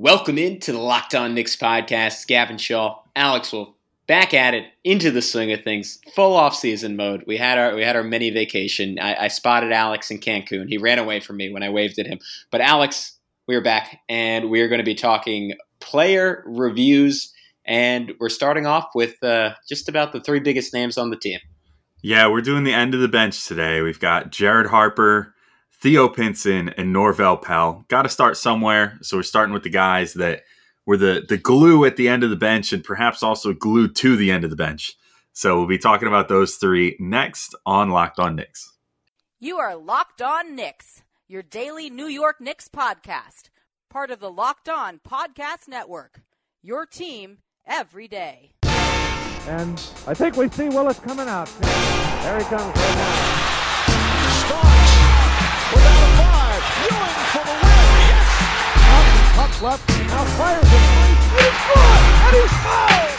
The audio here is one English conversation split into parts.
Welcome into the Locked On Knicks podcast. Gavin Shaw, Alex Wolf, back at it, into the swing of things, full off season mode. We had our we had our mini vacation. I, I spotted Alex in Cancun. He ran away from me when I waved at him. But Alex, we are back, and we are going to be talking player reviews, and we're starting off with uh, just about the three biggest names on the team. Yeah, we're doing the end of the bench today. We've got Jared Harper. Theo Pinson and Norvel Pelle. Got to start somewhere. So we're starting with the guys that were the, the glue at the end of the bench and perhaps also glued to the end of the bench. So we'll be talking about those three next on Locked On Knicks. You are Locked On Knicks, your daily New York Knicks podcast, part of the Locked On Podcast Network. Your team every day. And I think we see Willis coming out. There he comes right now. Ewing for the win. Yes. Puck left. Now fires it. He's good. And he's fouled.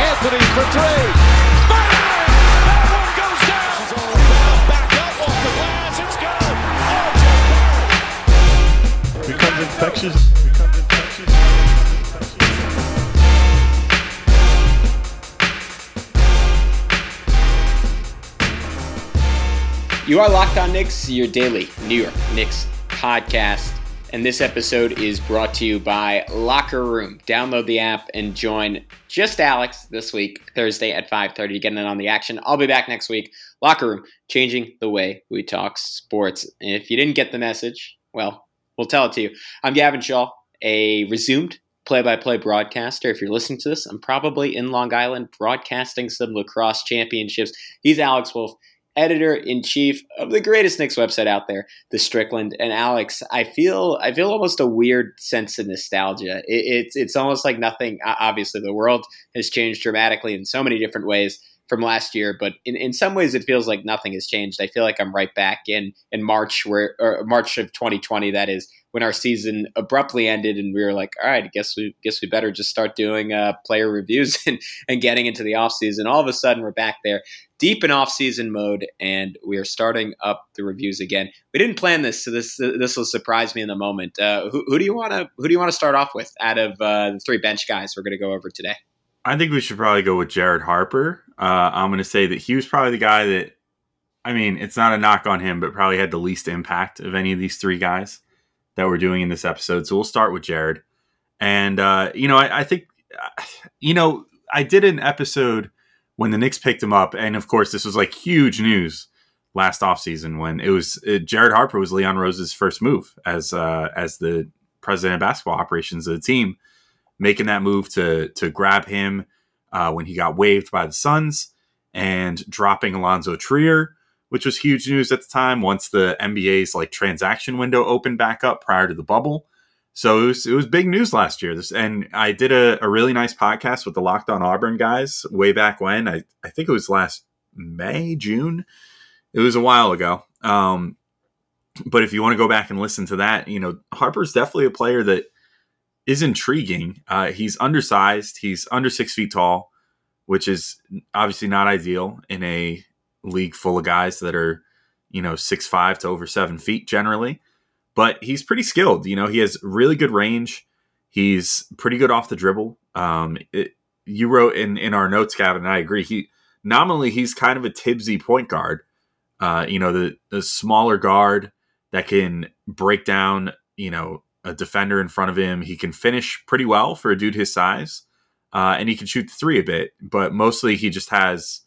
Anthony for three. That one goes down. Back up off the glass. It's good. RJ Becomes infectious. You are Locked On Knicks, your daily New York Knicks podcast. And this episode is brought to you by Locker Room. Download the app and join just Alex this week, Thursday at 5:30 to get in on the action. I'll be back next week. Locker Room, changing the way we talk sports. And if you didn't get the message, well, we'll tell it to you. I'm Gavin Shaw, a resumed play-by-play broadcaster. If you're listening to this, I'm probably in Long Island broadcasting some lacrosse championships. He's Alex Wolf editor in chief of the greatest Knicks website out there, The Strickland. And Alex, I feel I feel almost a weird sense of nostalgia. It, it's it's almost like nothing. Obviously, the world has changed dramatically in so many different ways from last year, but in, in some ways, it feels like nothing has changed. I feel like I'm right back in in March where or March of 2020. That is when our season abruptly ended, and we were like, all right, I guess we guess we better just start doing uh, player reviews and, and getting into the off season. All of a sudden, we're back there, deep in off season mode, and we are starting up the reviews again. We didn't plan this, so this this will surprise me in the moment. Uh, who, who, do you want to who do you want to start off with out of uh, the three bench guys we're going to go over today? I think we should probably go with Jared Harper. Uh, I'm going to say that he was probably the guy that, I mean, it's not a knock on him, but probably had the least impact of any of these three guys that we're doing in this episode. So we'll start with Jared. And, uh, you know, I, I think, you know, I did an episode when the Knicks picked him up. And of course, this was like huge news last offseason when it was uh, Jared Harper was Leon Rose's first move as, uh, as the president of basketball operations of the team, making that move to, to grab him uh, when he got waived by the Suns and dropping Alonzo Trier which was huge news at the time once the NBA's like transaction window opened back up prior to the bubble. So it was, it was big news last year. This, and I did a, a really nice podcast with the Locked On Auburn guys way back when. I, I think it was last May, June. It was a while ago. Um, but if you want to go back and listen to that, you know, Harper's definitely a player that is intriguing. Uh, he's undersized. He's under six feet tall, which is obviously not ideal in a league full of guys that are, you know, six five to over seven feet generally. But he's pretty skilled. You know, he has really good range. He's pretty good off the dribble. Um, it, you wrote in in our notes, Gavin, and I agree. He nominally he's kind of a Tibbsy point guard. Uh, you know, the the smaller guard that can break down, you know, a defender in front of him. He can finish pretty well for a dude his size, uh, and he can shoot the three a bit. But mostly, he just has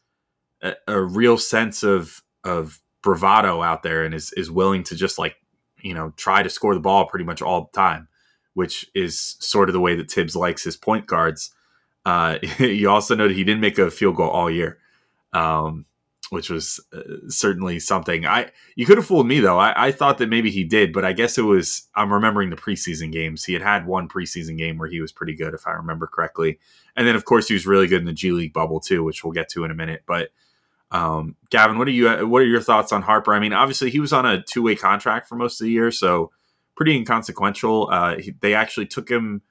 a, a real sense of of bravado out there and is is willing to just like you know try to score the ball pretty much all the time, which is sort of the way that Thibs likes his point guards. Uh, you also noted he didn't make a field goal all year, um, which was uh, certainly something. I you could have fooled me though. I, I thought that maybe he did, but I guess it was. I'm remembering the preseason games. He had had one preseason game where he was pretty good, if I remember correctly, and then of course he was really good in the G League bubble too, which we'll get to in a minute. But um, Gavin, what are you? What are your thoughts on Harper? I mean, obviously he was on a two way contract for most of the year, so pretty inconsequential. Uh, he, they actually took him,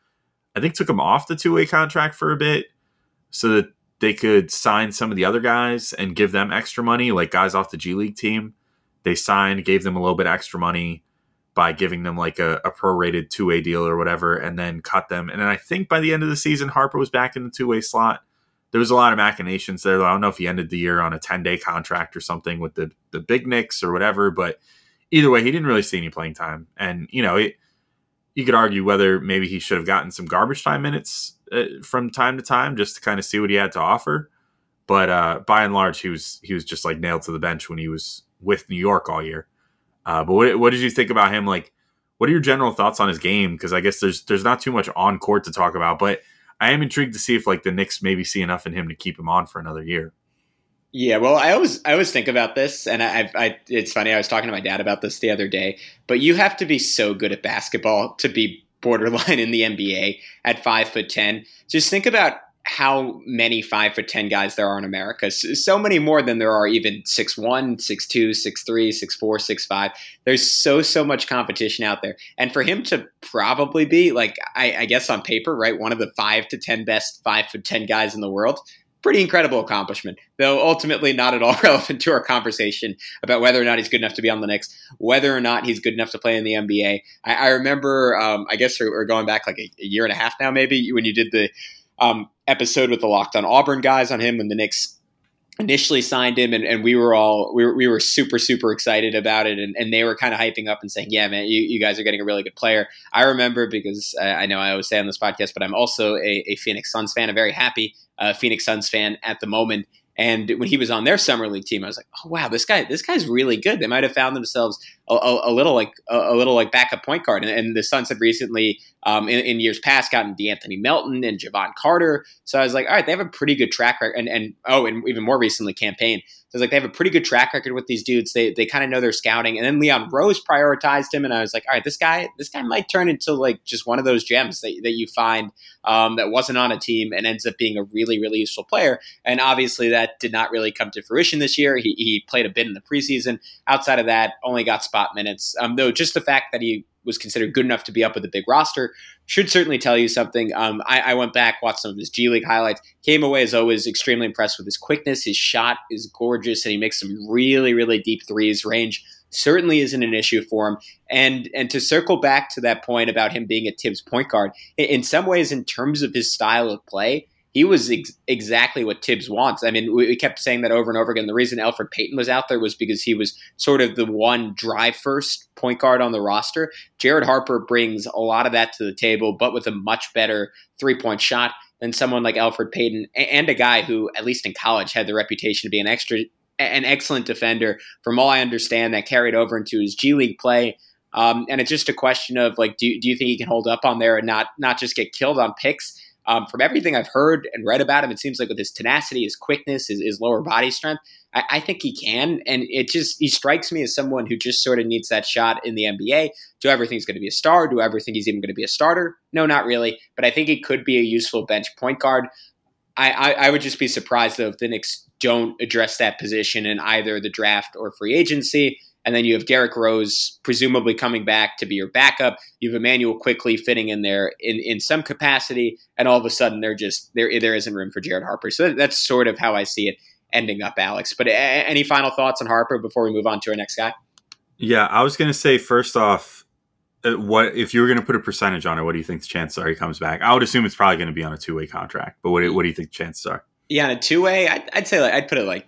I think, took him off the two way contract for a bit, so that they could sign some of the other guys and give them extra money, like guys off the G League team. They signed, gave them a little bit extra money, by giving them like a, a prorated two way deal or whatever, and then cut them. And then I think by the end of the season, Harper was back in the two way slot. There was a lot of machinations there. I don't know if he ended the year on a ten day contract or something with the the big Knicks or whatever, but either way, he didn't really see any playing time. And you know, it, you could argue whether maybe he should have gotten some garbage time minutes uh, from time to time just to kind of see what he had to offer. But uh, by and large, he was he was just like nailed to the bench when he was with New York all year. Uh, but what, what did you think about him? Like, what are your general thoughts on his game? Because I guess there's there's not too much on court to talk about, but I am intrigued to see if like the Knicks maybe see enough in him to keep him on for another year. Yeah, well, I always I always think about this, and I, I it's funny. I was talking to my dad about this the other day. But you have to be so good at basketball to be borderline in the NBA at five foot ten. Just think about how many five foot ten guys there are in America. So many more than there are even six one, six two, six three, six four, six five. There's so so much competition out there, and for him to probably be like I, I guess on paper, right, one of the five to ten best five foot ten guys in the world. Pretty incredible accomplishment, though ultimately not at all relevant to our conversation about whether or not he's good enough to be on the Knicks, whether or not he's good enough to play in the NBA. I, I remember, um, I guess we're, going back like a, a year and a half now, maybe when you did the um, episode with the Locked On Auburn guys on him when the Knicks initially signed him and, and we were all we were, we were super super excited about it and, and they were kind of hyping up and saying yeah man you, you guys are getting a really good player i remember because I, I know i always say on this podcast but i'm also a, a phoenix suns fan a very happy uh, phoenix suns fan at the moment and when he was on their summer league team, I was like, "Oh wow, this guy, this guy's really good." They might have found themselves a, a, a little like a, a, little like backup point guard. And, and the Suns had recently, um, in, in, years past, gotten De'Anthony Melton and Jevon Carter. So I was like, "All right, they have a pretty good track record." And, and oh, and even more recently, Cam Payne. So it's like they have a pretty good track record with these dudes. They they kind of know their scouting. And then Leon Rose prioritized him, and I was like, all right, this guy this guy might turn into like just one of those gems that, that you find um, that wasn't on a team and ends up being a really really useful player. And obviously that did not really come to fruition this year. He, he played a bit in the preseason. Outside of that, only got spot minutes. Um, though just the fact that he was considered good enough to be up with a big roster should certainly tell you something. Um, I, I, went back, watched some of his G League highlights, came away as always extremely impressed with his quickness. His shot is gorgeous, and he makes some really, really deep threes. Range certainly isn't an issue for him. And and to circle back to that point about him being a Thibs point guard, in some ways, in terms of his style of play, he was ex- exactly what Thibs wants. I mean, we, we, kept saying that over and over again. The reason Elfrid Payton was out there was because he was sort of the one drive first point guard on the roster. Jared Harper brings a lot of that to the table, but with a much better three point shot than someone like Elfrid Payton, and a guy who, at least in college, had the reputation to be an extra, an excellent defender. From all I understand, that carried over into his G League play. Um, and it's just a question of like, do, do you think he can hold up on there and not not just get killed on picks? Um, from everything I've heard and read about him, it seems like with his tenacity, his quickness, his, his lower body strength, I, I, think he can. And it just he strikes me as someone who just sort of needs that shot in the NBA. Do I ever think he's going to be a star? Do I ever think he's even going to be a starter? No, not really. But I think he could be a useful bench point guard. I, I, I would just be surprised though if the Knicks don't address that position in either the draft or free agency. And then you have Derrick Rose presumably coming back to be your backup. You have Immanuel Quickley fitting in there in, in some capacity, and all of a sudden there just there there isn't room for Jared Harper. So that's sort of how I see it ending up, Alex. But any final thoughts on Harper before we move on to our next guy? Yeah, I was going to say first off, uh, what if you were going to put a percentage on it? What do you think the chances are he comes back? I would assume it's probably going to be on a two way contract, but what, what do you think the chances are? Yeah, on a two way, I'd, I'd say like, I'd put it like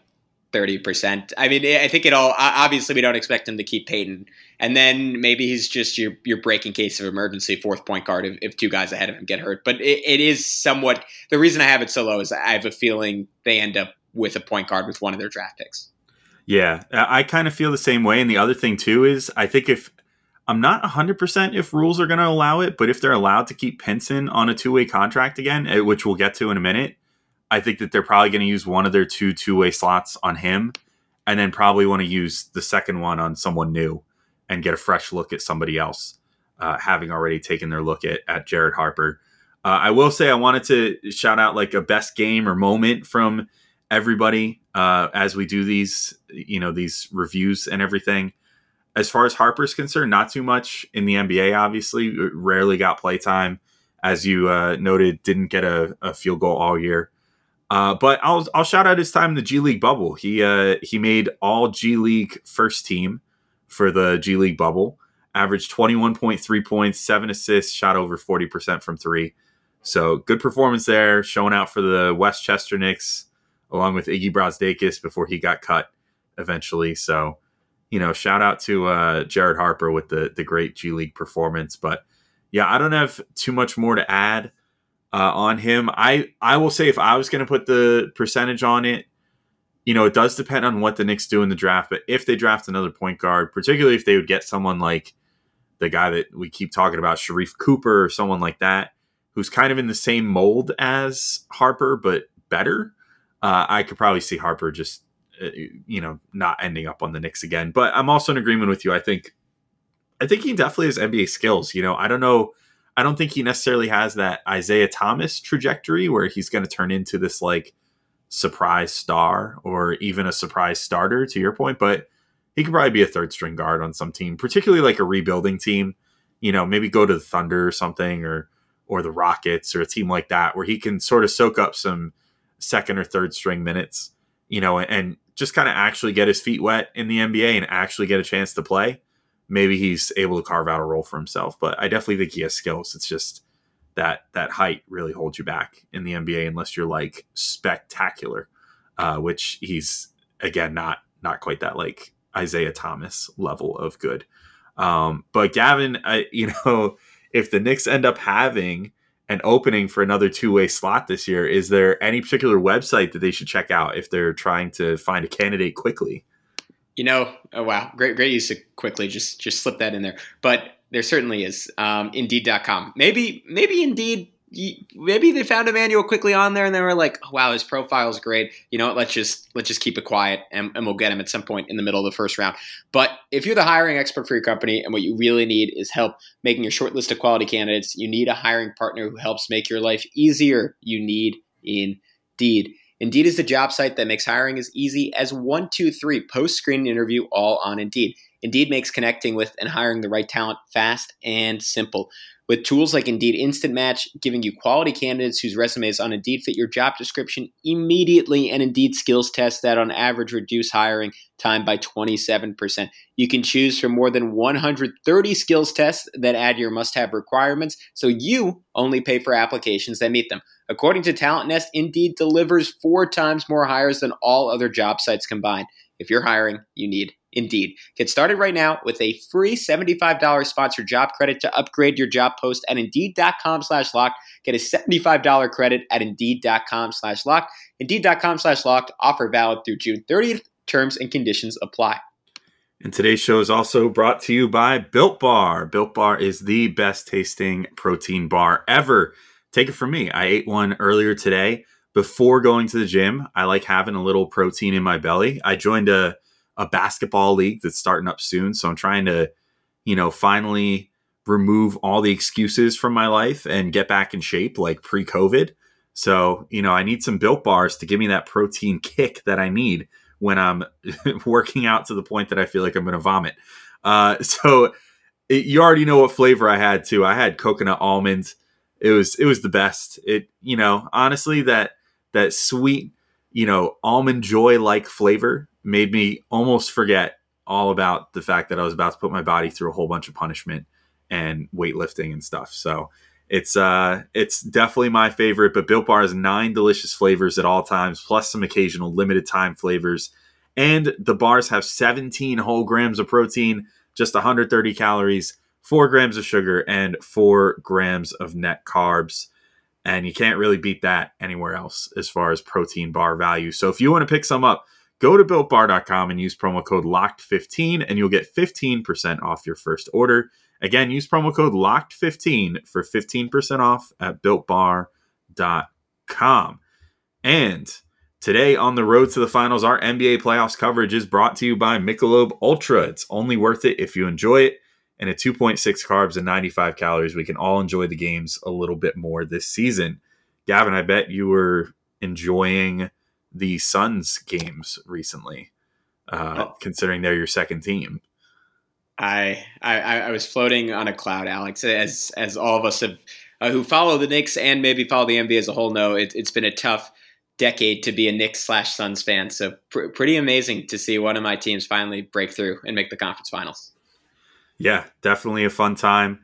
thirty percent. I mean, I think it all. Obviously, we don't expect him to keep Payton, and then maybe he's just your your breaking case of emergency fourth point guard if, if two guys ahead of him get hurt. But it, it is somewhat. The reason I have it so low is I have a feeling they end up with a point guard with one of their draft picks. Yeah, I kind of feel the same way. And the other thing too is I think if I'm not 100% if rules are going to allow it, but if they're allowed to keep Pinson on a two way contract again, eh, which we'll get to in a minute, I think that they're probably going to use one of their two two way slots on him, and then probably want to use the second one on someone new and get a fresh look at somebody else, uh, having already taken their look at, at Jared Harper. Uh, I will say I wanted to shout out like a best game or moment from everybody uh, as we do these, you know, these reviews and everything. As far as Harper's concerned, not too much in the NBA. Obviously, rarely got play time, as you uh, noted. Didn't get a, a field goal all year. Uh, but I'll I'll shout out his time in the G League bubble. He uh, he made all G League first team for the G League bubble, averaged 21.3 points, seven assists, shot over 40% from three. So good performance there, showing out for the Westchester Knicks, along with Iggy Brazdeikis before he got cut eventually. So, you know, shout out to uh, Jared Harper with the the great G League performance. But yeah, I don't have too much more to add uh, on him. I I will say if I was going to put the percentage on it, you know, it does depend on what the Knicks do in the draft. But if they draft another point guard, particularly if they would get someone like the guy that we keep talking about, Sharife Cooper, or someone like that, who's kind of in the same mold as Harper but better, uh, I could probably see Harper just uh, you know not ending up on the Knicks again. But I'm also in agreement with you. I think I think he definitely has NBA skills. You know, I don't know. I don't think he necessarily has that Isaiah Thomas trajectory where he's going to turn into this like surprise star or even a surprise starter. To your point, but he could probably be a third string guard on some team, particularly like a rebuilding team. You know, maybe go to the Thunder or something, or or the Rockets or a team like that, where he can sort of soak up some second or third string minutes. You know, and just kind of actually get his feet wet in the NBA and actually get a chance to play. Maybe he's able to carve out a role for himself. But I definitely think he has skills. It's just that that height really holds you back in the NBA unless you're like spectacular, uh, which he's again not not quite that like Isaiah Thomas level of good. Um, but Gavin, I, you know, if the Knicks end up having an opening for another two way slot this year, is there any particular website that they should check out if they're trying to find a candidate quickly? You know, oh wow, great, great use to quickly. Just, just slip that in there. But there certainly is. Um, Indeed.com. Maybe, maybe Indeed maybe they found Immanuel Quickley on there and they were like, oh, wow, his profile is great. You know what? Let's just let's just keep it quiet and, and we'll get him at some point in the middle of the first round. But if you're the hiring expert for your company and what you really need is help making your short list of quality candidates, you need a hiring partner who helps make your life easier. You need Indeed. Indeed is the job site that makes hiring as easy as one, two, three post screening interview all on Indeed. Indeed makes connecting with and hiring the right talent fast and simple. With tools like Indeed Instant Match, giving you quality candidates whose resumes on Indeed fit your job description immediately, and Indeed skills tests that on average reduce hiring time by 27%. You can choose from more than 130 skills tests that add your must have requirements, so you only pay for applications that meet them. According to TalentNest, Indeed delivers four times more hires than all other job sites combined. If you're hiring, you need Indeed. Get started right now with a free $75 sponsored job credit to upgrade your job post at Indeed.com slash locked. Get a $75 credit at Indeed.com slash locked. Indeed.com slash locked. Offer valid through June 30th. Terms and conditions apply. And today's show is also brought to you by Built Bar. Built Bar is the best tasting protein bar ever. Take it from me. I ate one earlier today before going to the gym. I like having a little protein in my belly. I joined a a basketball league that's starting up soon. So I'm trying to, you know, finally remove all the excuses from my life and get back in shape like pre COVID. So, you know, I need some built bars to give me that protein kick that I need when I'm working out to the point that I feel like I'm going to vomit. Uh, so it, you already know what flavor I had too. I had coconut almond. It was it was the best. It you know honestly that that sweet you know almond joy like flavor made me almost forget all about the fact that I was about to put my body through a whole bunch of punishment and weightlifting and stuff. So it's uh it's definitely my favorite. But Built Bar has nine delicious flavors at all times, plus some occasional limited time flavors. And the bars have 17 whole grams of protein, just 130 calories, four grams of sugar, and four grams of net carbs. And you can't really beat that anywhere else as far as protein bar value. So if you want to pick some up, Go to builtbar.com and use promo code LOCKED15 and you'll get 15% off your first order. Again, use promo code LOCKED15 for 15% off at builtbar.com. And today on the road to the finals, our NBA playoffs coverage is brought to you by Michelob Ultra. It's only worth it if you enjoy it. And at 2.6 carbs and 95 calories, we can all enjoy the games a little bit more this season. Gavin, I bet you were enjoying – the Suns games recently, uh, oh. considering they're your second team. I, I I was floating on a cloud, Alex, as as all of us have uh, who follow the Knicks and maybe follow the NBA as a whole know. It, has been a tough decade to be a Knicks slash Suns fan. So pr- pretty amazing to see one of my teams finally break through and make the conference finals. Yeah, definitely a fun time,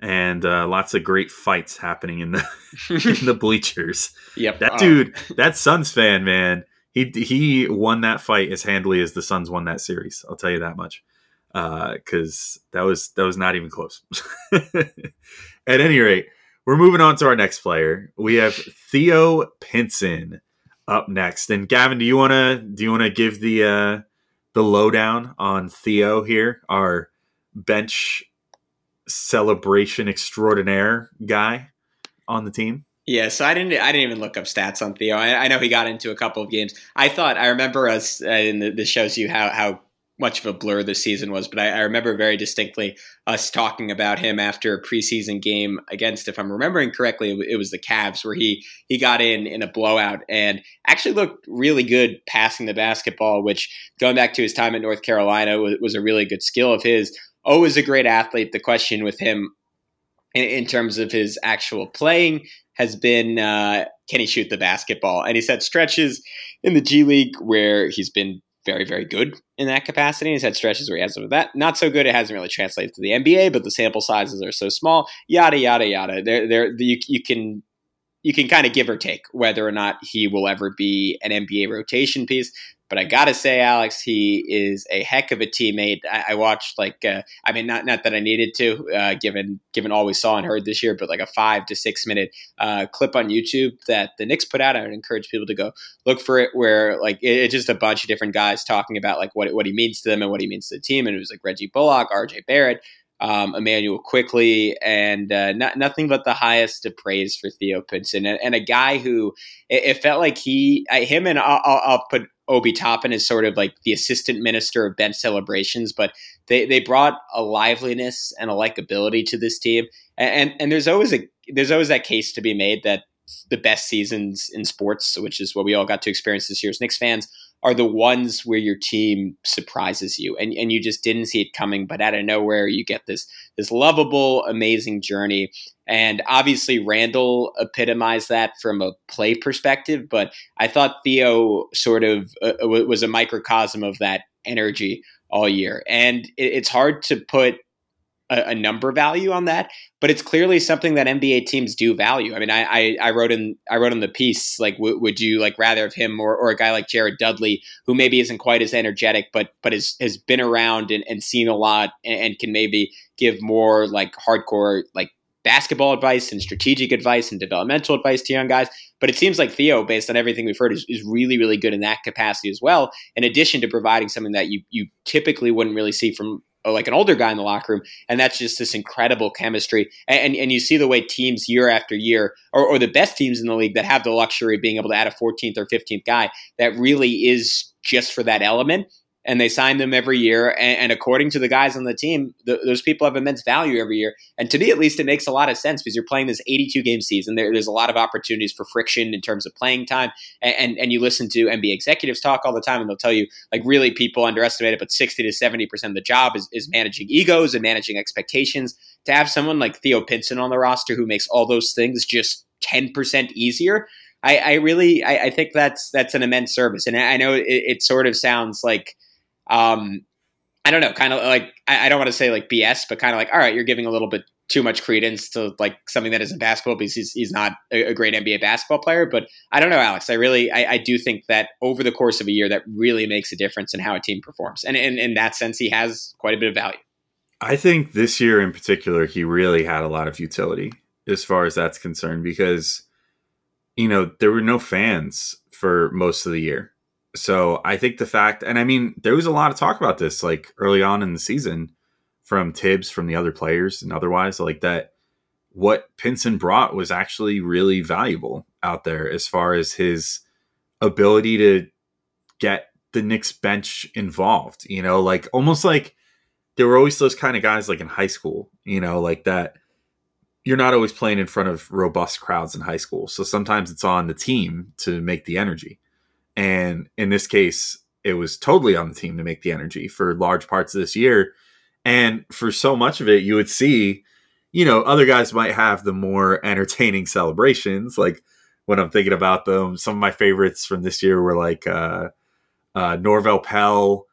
and uh, lots of great fights happening in the in the bleachers. Yep. That Uh, dude, that Suns fan, man, he he won that fight as handily as the Suns won that series. I'll tell you that much, because that was that was not even close. At any rate, we're moving on to our next player. We have Theo Pinson up next, and Gavin, do you wanna do you wanna give the uh, the lowdown on Theo here, our bench celebration extraordinaire guy on the team? Yeah, so I didn't. I didn't even look up stats on Theo. I, I know he got into a couple of games. I thought I remember us, uh, and this shows you how how much of a blur the season was. But I, I remember very distinctly us talking about him after a preseason game against, if I'm remembering correctly, it, was the Cavs where he he got in in a blowout and actually looked really good passing the basketball. Which going back to his time at North Carolina was, was a really good skill of his. Is a great athlete. The question with him in, in terms of his actual playing has been uh, can he shoot the basketball? And he's had stretches in the G League where he's been very, very good in that capacity. He's had stretches where he has some of that not so good. It hasn't really translated to the NBA, but the sample sizes are so small. Yada yada yada. There, there, you, you can you can kind of give or take whether or not he will ever be an NBA rotation piece. But I gotta say, Alex, he is a heck of a teammate. I, I watched like, uh, I mean, not not that I needed to, uh, given given all we saw and heard this year, but like a five to six minute uh, clip on YouTube that the Knicks put out. I would encourage people to go look for it, where like it, it's just a bunch of different guys talking about like what what he means to them and what he means to the team. And it was like Reggie Bullock, R.J. Barrett, um, Immanuel Quickley, and uh, not, nothing but the highest of praise for Theo Pinson, and, and a guy who it, it felt like he, him, and I'll, I'll, put Obi Toppin as sort of like the assistant minister of bench celebrations, but they, they brought a liveliness and a likability to this team, and, and and there's always a there's always that case to be made that the best seasons in sports, which is what we all got to experience this year as Knicks fans, are the ones where your team surprises you and, and you just didn't see it coming, but out of nowhere you get this this lovable, amazing journey. And obviously Randle epitomized that from a play perspective, but I thought Theo sort of uh, was a microcosm of that energy all year. And it, it's hard to put a, a, number value on that, but it's clearly something that NBA teams do value. I mean, I I, I wrote in I wrote in the piece like, w- would you like rather of him or, or a guy like Jared Dudley, who maybe isn't quite as energetic, but but has has been around and, and seen a lot and, and can maybe give more like hardcore like basketball advice and strategic advice and developmental advice to young guys. But it seems like Theo, based on everything we've heard, is, is really, really good in that capacity as well. In addition to providing something that you you typically wouldn't really see from like an older guy in the locker room, and that's just this incredible chemistry. And and you see the way teams year after year, or, or the best teams in the league that have the luxury of being able to add a 14th or 15th guy that really is just for that element. And they sign them every year, and, and according to the guys on the team, the, those people have immense value every year. And to me, at least, it makes a lot of sense because you're playing this 82 game season. There, there's a lot of opportunities for friction in terms of playing time, and, and and you listen to NBA executives talk all the time, and they'll tell you like really people underestimate it, but 60 to 70 percent of the job is, is managing egos and managing expectations. To have someone like Theo Pinson on the roster who makes all those things just 10 percent easier, I, I really I, I, think that's that's an immense service. And I know it, it sort of sounds like um, I don't know, kind of like I, I don't want to say like BS, but kind of like all right, you're giving a little bit too much credence to like something that isn't basketball because he's, he's not a, a, great NBA basketball player. But I don't know, Alex. I really I, I, do think that over the course of a year, that really makes a difference in how a team performs, and in, in that sense, he has quite a bit of value. I think this year in particular, he really had a lot of utility as far as that's concerned because you know there were no fans for most of the year so I think the fact, and I mean, there was a lot of talk about this like early on in the season from Thibs, from the other players, and otherwise, like that. What Pinson brought was actually really valuable out there as far as his ability to get the Knicks bench involved. You know, like almost like there were always those kind of guys like in high school, you know, like that. You're not always playing in front of robust crowds in high school. So sometimes it's on the team to make the energy. And in this case, it was totally on the team to make the energy for large parts of this year. And for so much of it, you would see, you know, other guys might have the more entertaining celebrations. Like when I'm thinking about them, some of my favorites from this year were like uh, uh, Norvel Pelle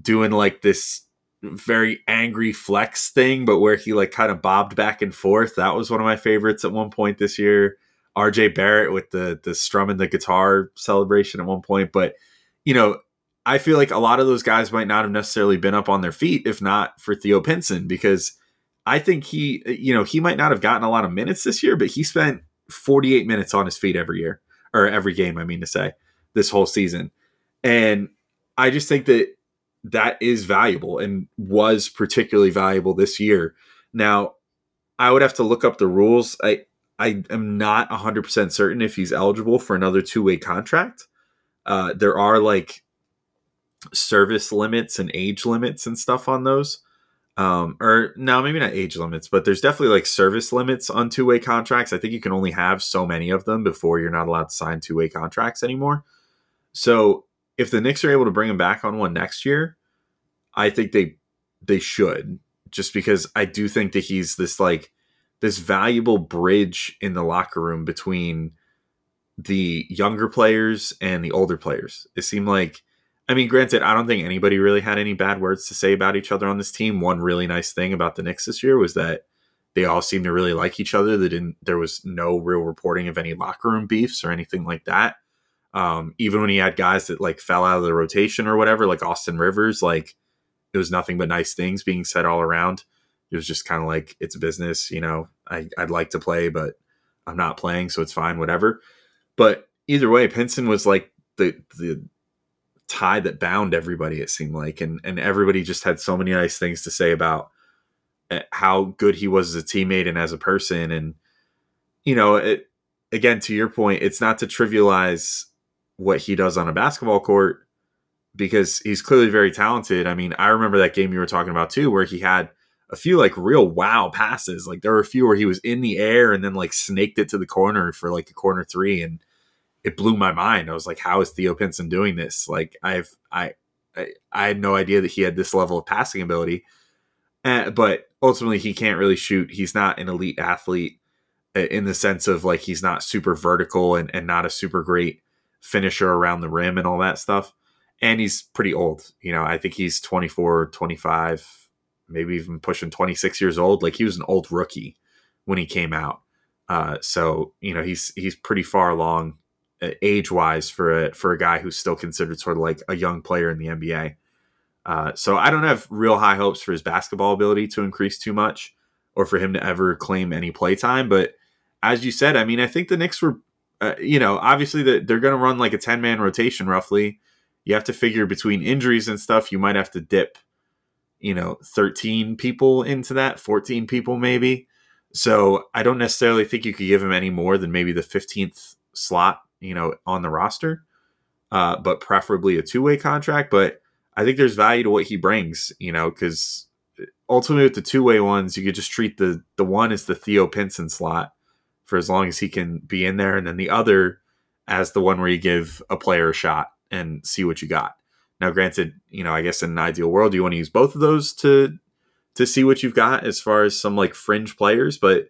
doing like this very angry flex thing, but where he like kind of bobbed back and forth. That was one of my favorites at one point this year. RJ Barrett with the the strumming the guitar celebration at one point, but you know, I feel like a lot of those guys might not have necessarily been up on their feet if not for Theo Pinson because I think he, you know, he might not have gotten a lot of minutes this year, but he spent 48 minutes on his feet every year or every game, I mean to say, this whole season. And I just think that that is valuable and was particularly valuable this year. Now, I would have to look up the rules. I I am not 100% certain if he's eligible for another two-way contract. Uh, there are like service limits and age limits and stuff on those. Um, or no, maybe not age limits, but there's definitely like service limits on two-way contracts. I think you can only have so many of them before you're not allowed to sign two-way contracts anymore. So if the Knicks are able to bring him back on one next year, I think they they should just because I do think that he's this like this valuable bridge in the locker room between the younger players and the older players. It seemed like I mean, granted, I don't think anybody really had any bad words to say about each other on this team. One really nice thing about the Knicks this year was that they all seemed to really like each other. They didn't there was no real reporting of any locker room beefs or anything like that. Um, even when he had guys that like fell out of the rotation or whatever, like Austin Rivers, like it was nothing but nice things being said all around. It was just kind of like it's business, you know. I, I'd like to play, but I'm not playing, so it's fine, whatever. But either way, Pinson was like the the tie that bound everybody. It seemed like, and and everybody just had so many nice things to say about eh, how good he was as a teammate and as a person. And you know, it again to your point, it's not to trivialize what he does on a basketball court because he's clearly very talented. I mean, I remember that game you were talking about too, where he had a few like real wow passes. Like there were a few where he was in the air and then like snaked it to the corner for like a corner three, and it blew my mind. I was like, how is Theo Pinson doing this? Like I've I I, I had no idea that he had this level of passing ability. Uh, but ultimately, he can't really shoot. He's not an elite athlete in the sense of like he's not super vertical and, and not a super great finisher around the rim and all that stuff. And he's pretty old. You know, I think he's 24, 25, maybe even pushing 26 years old. Like he was an old rookie when he came out. Uh, so, you know, he's he's pretty far along uh, age wise for a for a guy who's still considered sort of like a young player in the NBA. Uh, so I don't have real high hopes for his basketball ability to increase too much, or for him to ever claim any play time. But as you said, I mean, I think the Knicks were uh, you know, obviously the, they're going to run like a 10 man rotation roughly. You have to figure between injuries and stuff, you might have to dip, you know, 13 people into that, 14 people maybe. So I don't necessarily think you could give him any more than maybe the 15th slot, you know, on the roster, uh, but preferably a two way contract. But I think there's value to what he brings, you know, because ultimately with the two way ones, you could just treat the the one as the Theo Pinson slot for as long as he can be in there, and then the other as the one where you give a player a shot and see what you got. Now, granted, you know, I guess in an ideal world, you want to use both of those to to see what you've got as far as some like fringe players, but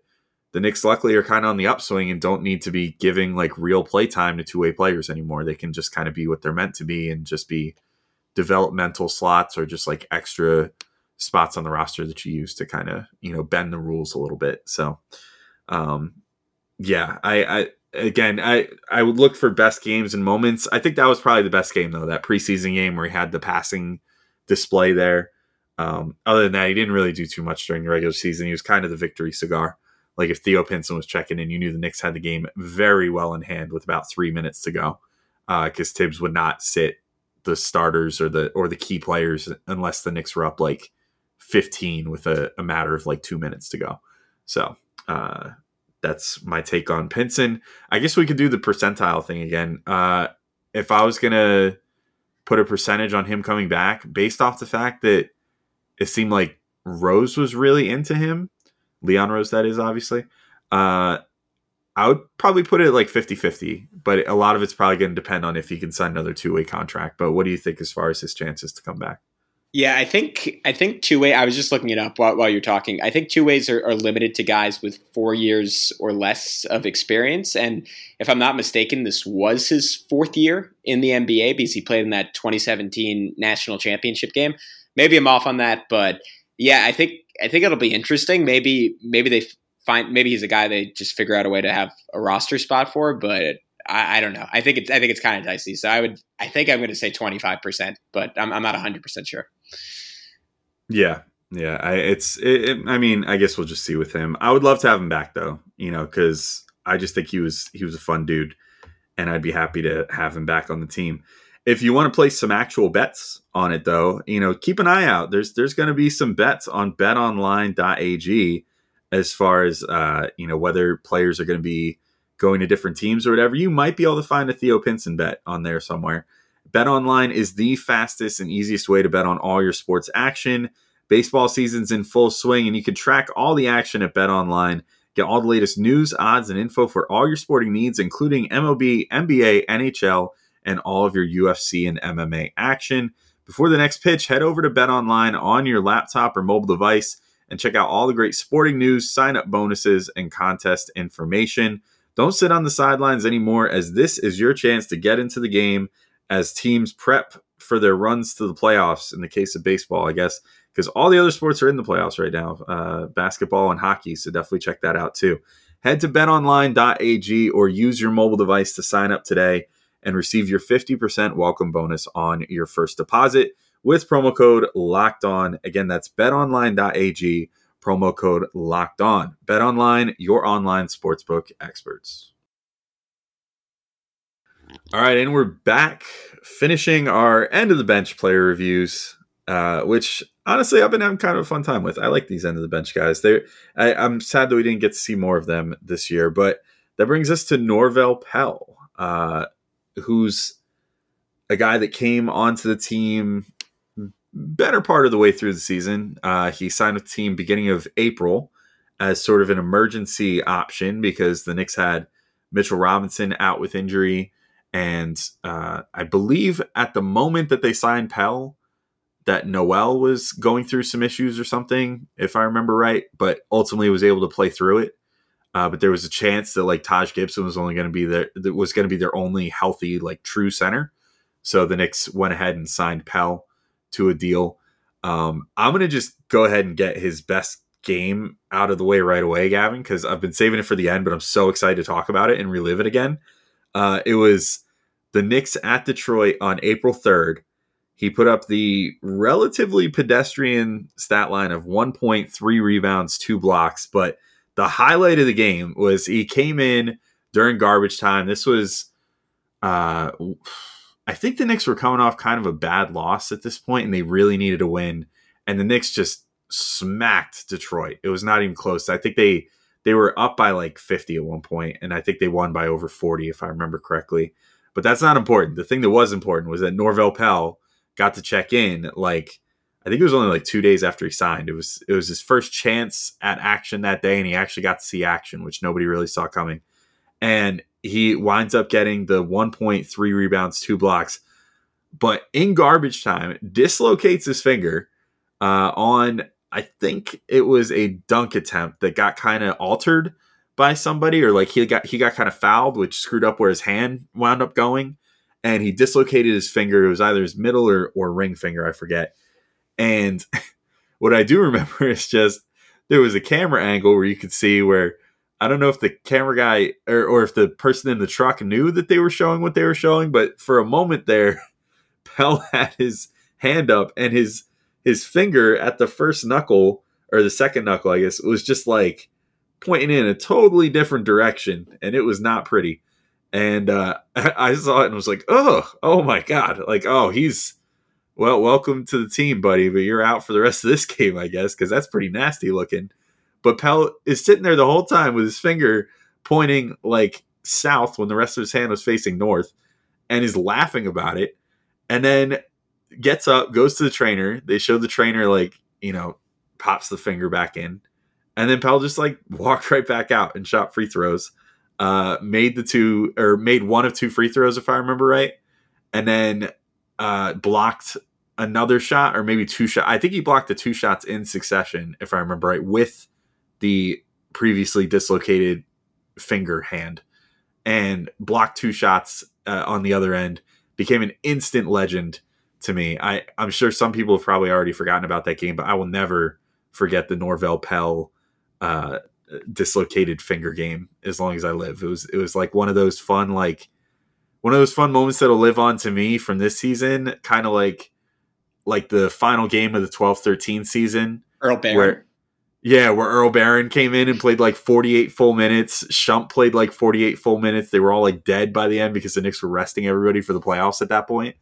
the Knicks luckily are kind of on the upswing and don't need to be giving like real play time to two way players anymore. They can just kind of be what they're meant to be and just be developmental slots or just like extra spots on the roster that you use to kind of you know bend the rules a little bit. So um, yeah, I, I again, I I would look for best games and moments. I think that was probably the best game though, that preseason game where he had the passing display there. Um, other than that, he didn't really do too much during the regular season. He was kind of the victory cigar. Like if Theo Pinson was checking in, you knew the Knicks had the game very well in hand with about three minutes to go, because uh, Thibs would not sit the starters or the or the key players unless the Knicks were up like 15 with a, a matter of like two minutes to go. So uh, that's my take on Pinson. I guess we could do the percentile thing again. Uh, if I was gonna put a percentage on him coming back, based off the fact that it seemed like Rose was really into him, Leon Rose, that is obviously. Uh, I would probably put it like 50 50, but a lot of it's probably going to depend on if he can sign another two way contract. But what do you think as far as his chances to come back? Yeah, I think I think two way. I was just looking it up while, while you're talking. I think two ways are, are, limited to guys with four years or less of experience. And if I'm not mistaken, this was his fourth year in the NBA because he played in that 2017 national championship game. maybe I'm off on that, but yeah, I think I think it'll be interesting. Maybe maybe they find maybe he's a guy they just figure out a way to have a roster spot for, but I, I don't know. I think it's I think it's kind of dicey. So I would I think I'm going to say 25 percent, but I'm I'm not 100 percent sure. Yeah, yeah. I it's it, it, I mean I guess we'll just see with him. I would love to have him back though, you know, because I just think he was he was a fun dude, and I'd be happy to have him back on the team. If you want to place some actual bets on it, though, you know, keep an eye out. There's there's going to be some bets on BetOnline.ag as far as uh, you know whether players are going to be going to different teams or whatever. You might be able to find a Theo Pinson bet on there somewhere. BetOnline is the fastest and easiest way to bet on all your sports action. Baseball season's in full swing, and you can track all the action at BetOnline. Get all the latest news, odds, and info for all your sporting needs, including MLB, NBA, NHL and all of your UFC and MMA action. Before the next pitch, head over to Bet Online on your laptop or mobile device and check out all the great sporting news, sign up bonuses, and contest information. Don't sit on the sidelines anymore, as this is your chance to get into the game as teams prep for their runs to the playoffs. In the case of baseball, I guess, because all the other sports are in the playoffs right now uh, basketball and hockey. So definitely check that out too. Head to betonline.ag or use your mobile device to sign up today and receive your 50% welcome bonus on your first deposit with promo code locked on. Again, that's betonline.ag, promo code locked on. BetOnline, your online sportsbook experts. All right, and we're back finishing our end of the bench player reviews, uh, which honestly I've been having kind of a fun time with. I like these end of the bench guys. They, I'm sad that we didn't get to see more of them this year, but that brings us to Norvel Pelle, Uh, who's a guy that came onto the team better part of the way through the season. Uh, he signed with the team beginning of April as sort of an emergency option because the Knicks had Mitchell Robinson out with injury. And uh, I believe at the moment that they signed Pelle, that Noel was going through some issues or something, if I remember right, but ultimately was able to play through it. Uh, but there was a chance that like Taj Gibson was only going to be that was going to be their only healthy like true center. So the Knicks went ahead and signed Pelle to a deal. Um, I'm going to just go ahead and get his best game out of the way right away, Gavin, because I've been saving it for the end, but I'm so excited to talk about it and relive it again. Uh, it was the Knicks at Detroit on April 3rd. He put up the relatively pedestrian stat line of 1.3 rebounds, two blocks, but the highlight of the game was he came in during garbage time. This was, uh, I think the Knicks were coming off kind of a bad loss at this point, and they really needed a win. And the Knicks just smacked Detroit. It was not even close. I think they they were up by like 50 at one point, and I think they won by over 40 if I remember correctly. But that's not important. The thing that was important was that Norvel Pelle got to check in like I think it was only like two days after he signed. It was it was his first chance at action that day, and he actually got to see action, which nobody really saw coming. And he winds up getting the 1.3 rebounds, two blocks, but in garbage time, dislocates his finger uh, on I think it was a dunk attempt that got kind of altered by somebody, or like he got he got kind of fouled, which screwed up where his hand wound up going, and he dislocated his finger. It was either his middle or, or ring finger, I forget and what I do remember is just there was a camera angle where you could see where I don't know if the camera guy or, or if the person in the truck knew that they were showing what they were showing, but for a moment there, Pelle had his hand up and his his finger at the first knuckle or the second knuckle, I guess, was just like pointing in a totally different direction, and it was not pretty. And uh, I saw it and was like, "Oh, oh my god!" Like, oh, he's well, welcome to the team, buddy, but you're out for the rest of this game, I guess, because that's pretty nasty looking. But Pelle is sitting there the whole time with his finger pointing like south when the rest of his hand was facing north and is laughing about it. And then gets up, goes to the trainer. They show the trainer, like, you know, pops the finger back in. And then Pelle just like walked right back out and shot free throws. Uh, made the two or made one of two free throws, if I remember right. And then uh, blocked another shot or maybe two shot. I think he blocked the two shots in succession, if I remember right, with the previously dislocated finger hand, and blocked two shots uh, on the other end. Became an instant legend to me. I I'm sure some people have probably already forgotten about that game, but I will never forget the Norvel Pelle uh, dislocated finger game as long as I live. It was it was like one of those fun like one of those fun moments that'll live on to me from this season, kind of like like the final game of the 12-13 season Earl Barron. where yeah, where Earl Barron came in and played like 48 full minutes. Shump played like 48 full minutes. They were all like dead by the end because the Knicks were resting everybody for the playoffs at that point.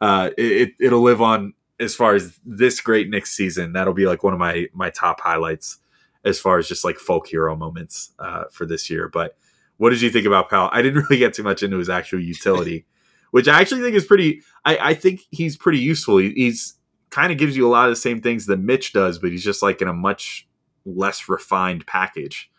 Uh, it, it will live on as far as this great Knicks season. That'll be like one of my my top highlights as far as just like folk hero moments uh, for this year. But what did you think about Pelle? I didn't really get too much into his actual utility, which I actually think is pretty. I, I think he's pretty useful. He, he's kind of gives you a lot of the same things that Mitch does, but he's just like in a much less refined package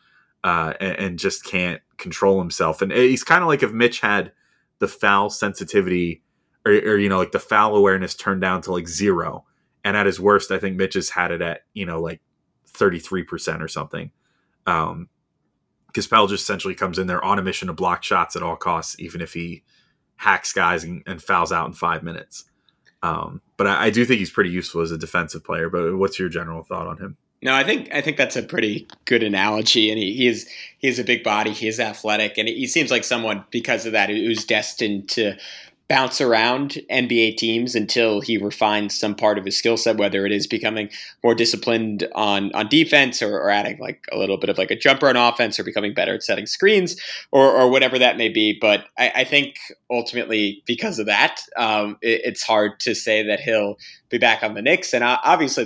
uh, and, and, just can't control himself. And he's kind of like if Mitch had the foul sensitivity or, or, you know, like the foul awareness turned down to like zero. And at his worst, I think Mitch has had it at, you know, like 33% or something. Um, Pelle just essentially comes in there on a mission to block shots at all costs, even if he hacks guys and, and fouls out in five minutes. Um, but I, I, do think he's pretty useful as a defensive player. But what's your general thought on him? No, I think I think that's a pretty good analogy, and he, he is he is a big body, he is athletic, and he seems like someone because of that who's destined to bounce around NBA teams until he refines some part of his skill set, whether it is becoming more disciplined on on defense or, or, adding like a little bit of like a jumper on offense or becoming better at setting screens or, or whatever that may be. But I, I think ultimately because of that, um, it, it's hard to say that he'll be back on the Knicks. And obviously,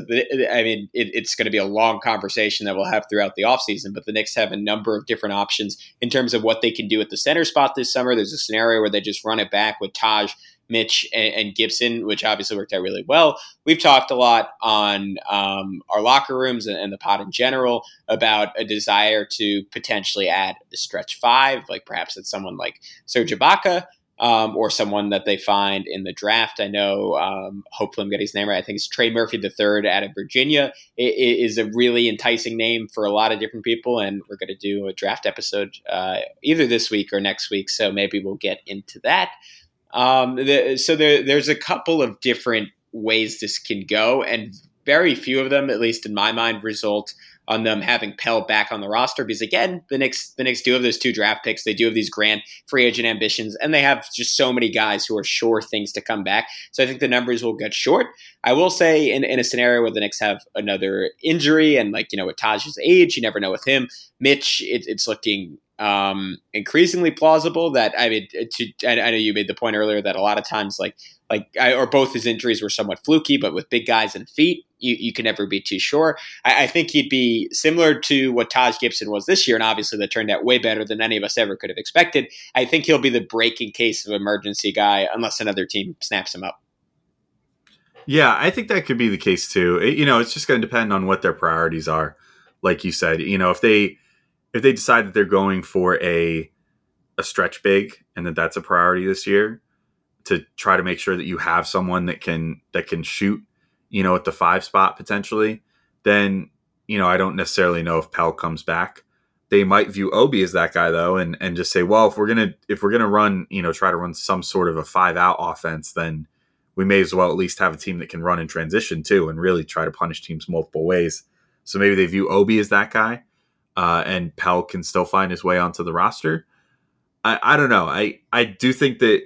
I mean, it, it's going to be a long conversation that we'll have throughout the offseason, but the Knicks have a number of different options in terms of what they can do at the center spot this summer. There's a scenario where they just run it back with Taj. Mitch and, and Gibson, which obviously worked out really well. We've talked a lot on um, our locker rooms and, and the pod in general about a desire to potentially add a stretch five, like perhaps it's someone like Serge Ibaka um, or someone that they find in the draft. I know, um, hopefully, I'm getting his name right. I think it's Trey Murphy III out of Virginia. It, it is a really enticing name for a lot of different people, and we're going to do a draft episode uh, either this week or next week. So maybe we'll get into that. Um, the, so there, there's a couple of different ways this can go, and very few of them, at least in my mind, result on them having Pelle back on the roster because again, the Knicks the Knicks do have those two draft picks. They do have these grand free agent ambitions, and they have just so many guys who are sure things to come back. So I think the numbers will get short. I will say in, in a scenario where the Knicks have another injury and like you know with Taj's age, you never know with him. Mitch, it, it's looking um, increasingly plausible that I mean, to, I, I know you made the point earlier that a lot of times like like I, or both his injuries were somewhat fluky, but with big guys and feet, you, you can never be too sure. I, I, think he'd be similar to what Taj Gibson was this year, and obviously that turned out way better than any of us ever could have expected. I think he'll be the breaking case of emergency guy unless another team snaps him up. Yeah, I think that could be the case too. It, you know, it's just going to depend on what their priorities are. Like you said, you know, if they if they decide that they're going for a a stretch big and that that's a priority this year, to try to make sure that you have someone that can that can shoot, you know, at the five spot potentially, then you know I don't necessarily know if Pelle comes back. They might view Obi as that guy though, and and just say, well, if we're gonna if we're gonna run, you know, try to run some sort of a five out offense, then we may as well at least have a team that can run in transition too, and really try to punish teams multiple ways. So maybe they view Obi as that guy, uh, and Pelle can still find his way onto the roster. I, I don't know. I I do think that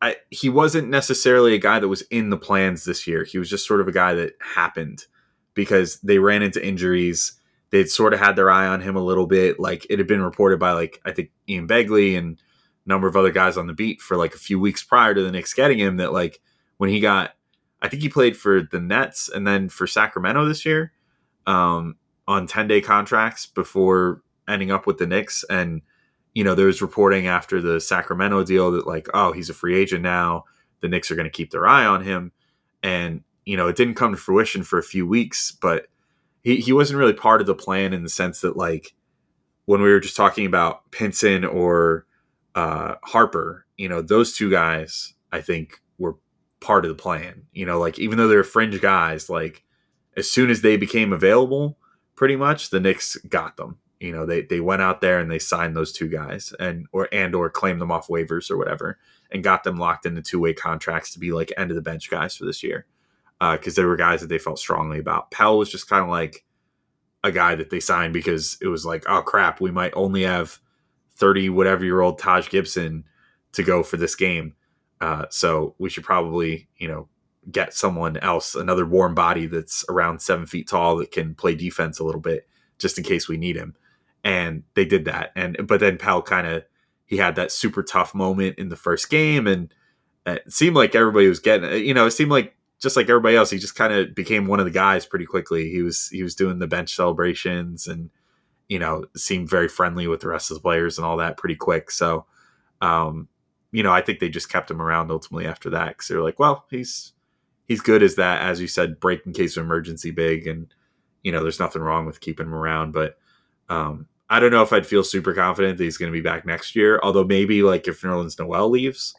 I, he wasn't necessarily a guy that was in the plans this year. He was just sort of a guy that happened because they ran into injuries. They'd sort of had their eye on him a little bit. Like it had been reported by like I think Ian Begley and a number of other guys on the beat for like a few weeks prior to the Knicks getting him that like when he got I think he played for the Nets and then for Sacramento this year um, on 10 day contracts before ending up with the Knicks and you know, there was reporting after the Sacramento deal that like, oh, he's a free agent now. The Knicks are going to keep their eye on him, and you know, it didn't come to fruition for a few weeks, but he he wasn't really part of the plan in the sense that like when we were just talking about Pinson or uh, Harper, you know, those two guys, I think, were part of the plan. You know, like even though they're fringe guys, like as soon as they became available, pretty much the Knicks got them you know they they went out there and they signed those two guys and or and or claimed them off waivers or whatever and got them locked into two way contracts to be like end of the bench guys for this year because uh, there were guys that they felt strongly about. Pelle was just kind of like a guy that they signed because it was like, oh crap, we might only have thirty whatever year old Taj Gibson to go for this game, uh, so we should probably you know get someone else, another warm body that's around seven feet tall that can play defense a little bit just in case we need him. And they did that. And but then Pelle kind of he had that super tough moment in the first game, and it seemed like everybody was getting. You know, it seemed like just like everybody else, he just kind of became one of the guys pretty quickly. He was he was doing the bench celebrations and you know seemed very friendly with the rest of the players and all that pretty quick. So, um, you know, I think they just kept him around ultimately after that because they're like, well, he's he's good as that, as you said, break in case of emergency big, and you know, there's nothing wrong with keeping him around. But um, I don't know if I'd feel super confident that he's going to be back next year. Although maybe like if Nerlens Noel leaves,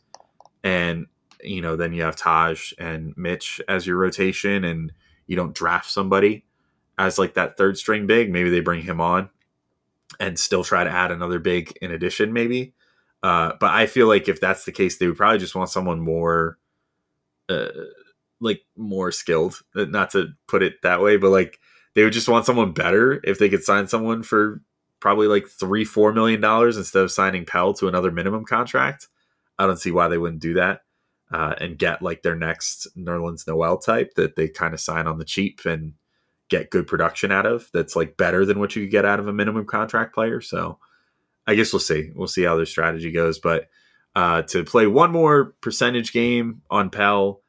and you know, then you have Taj and Mitch as your rotation, and you don't draft somebody as like that third string big. Maybe they bring him on and still try to add another big in addition, maybe. Uh, but I feel like if that's the case, they would probably just want someone more. Uh, like more skilled. Uh, not to put it that way, but like they would just want someone better if they could sign someone for probably like three, four million dollars instead of signing Pelle to another minimum contract. I don't see why they wouldn't do that uh, and get like their next Nerlens Noel type that they kind of sign on the cheap and get good production out of. That's like better than what you could get out of a minimum contract player. So I guess we'll see. We'll see how their strategy goes, but. Uh, to play one more percentage game on Pelle,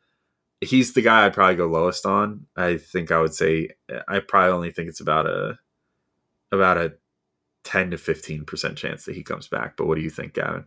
he's the guy I'd probably go lowest on. I think I would say I probably only think it's about a about a ten to fifteen percent chance that he comes back. But what do you think, Gavin?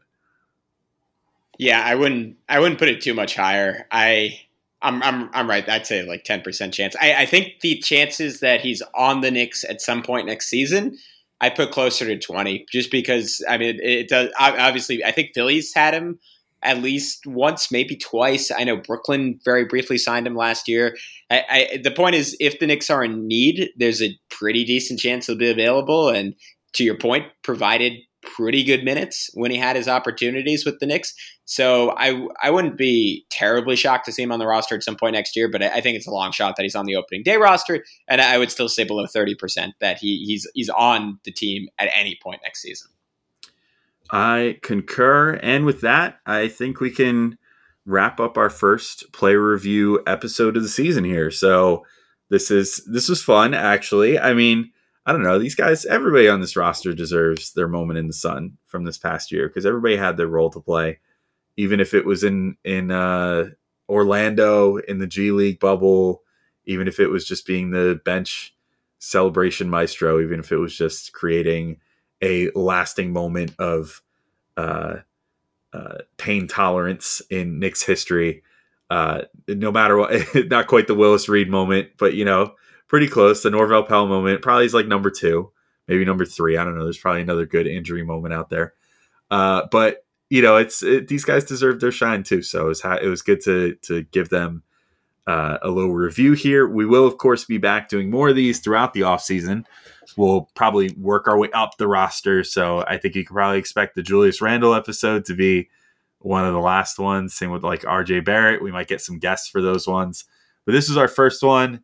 Yeah, I wouldn't I wouldn't put it too much higher. I I'm I'm I'm right. I'd say like ten percent chance. I, I think the chances that he's on the Knicks at some point next season, I put closer to twenty, just because I mean it, it does. Obviously, I think Philly's had him at least once, maybe twice. I know Brooklyn very briefly signed him last year. I, I, the point is, if the Knicks are in need, there's a pretty decent chance he'll be available. And to your point, provided pretty good minutes when he had his opportunities with the Knicks. So I I wouldn't be terribly shocked to see him on the roster at some point next year, but I, I think it's a long shot that he's on the opening day roster, and I would still say below thirty percent that he he's he's on the team at any point next season. I concur. And with that, I think we can wrap up our first player review episode of the season here. So this is this was fun actually. I mean, I don't know, these guys everybody on this roster deserves their moment in the sun from this past year because everybody had their role to play. Even if it was in in uh, Orlando in the G League bubble, even if it was just being the bench celebration maestro, even if it was just creating a lasting moment of uh, uh, pain tolerance in Knicks history. Uh, no matter what, not quite the Willis Reed moment, but you know, pretty close. The Norvel Pelle moment probably is like number two, maybe number three. I don't know. There's probably another good injury moment out there. Uh, but you know, it's it, these guys deserve their shine too. So it was ha- it was good to to give them uh, a little review here. We will, of course, be back doing more of these throughout the off season we'll probably work our way up the roster. So I think you can probably expect the Julius Randle episode to be one of the last ones. Same with like RJ Barrett. We might get some guests for those ones. But this is our first one.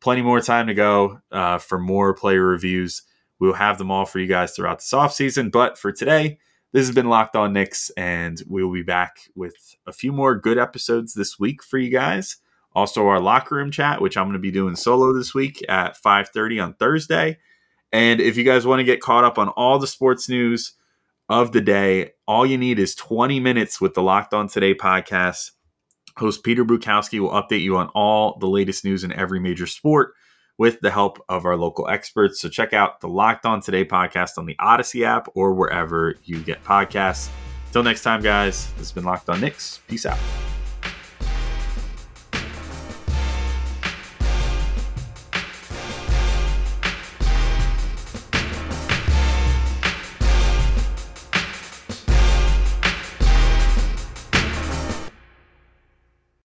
Plenty more time to go uh, for more player reviews. We'll have them all for you guys throughout this off season. But for today, this has been Locked On Knicks, and we will be back with a few more good episodes this week for you guys. Also, our locker room chat, which I'm going to be doing solo this week at 5:30 on Thursday. And if you guys want to get caught up on all the sports news of the day, all you need is 20 minutes with the Locked On Today podcast. Host Peter Bukowski will update you on all the latest news in every major sport with the help of our local experts. So check out the Locked On Today podcast on the Odyssey app or wherever you get podcasts. Until next time, guys, this has been Locked On Knicks. Peace out.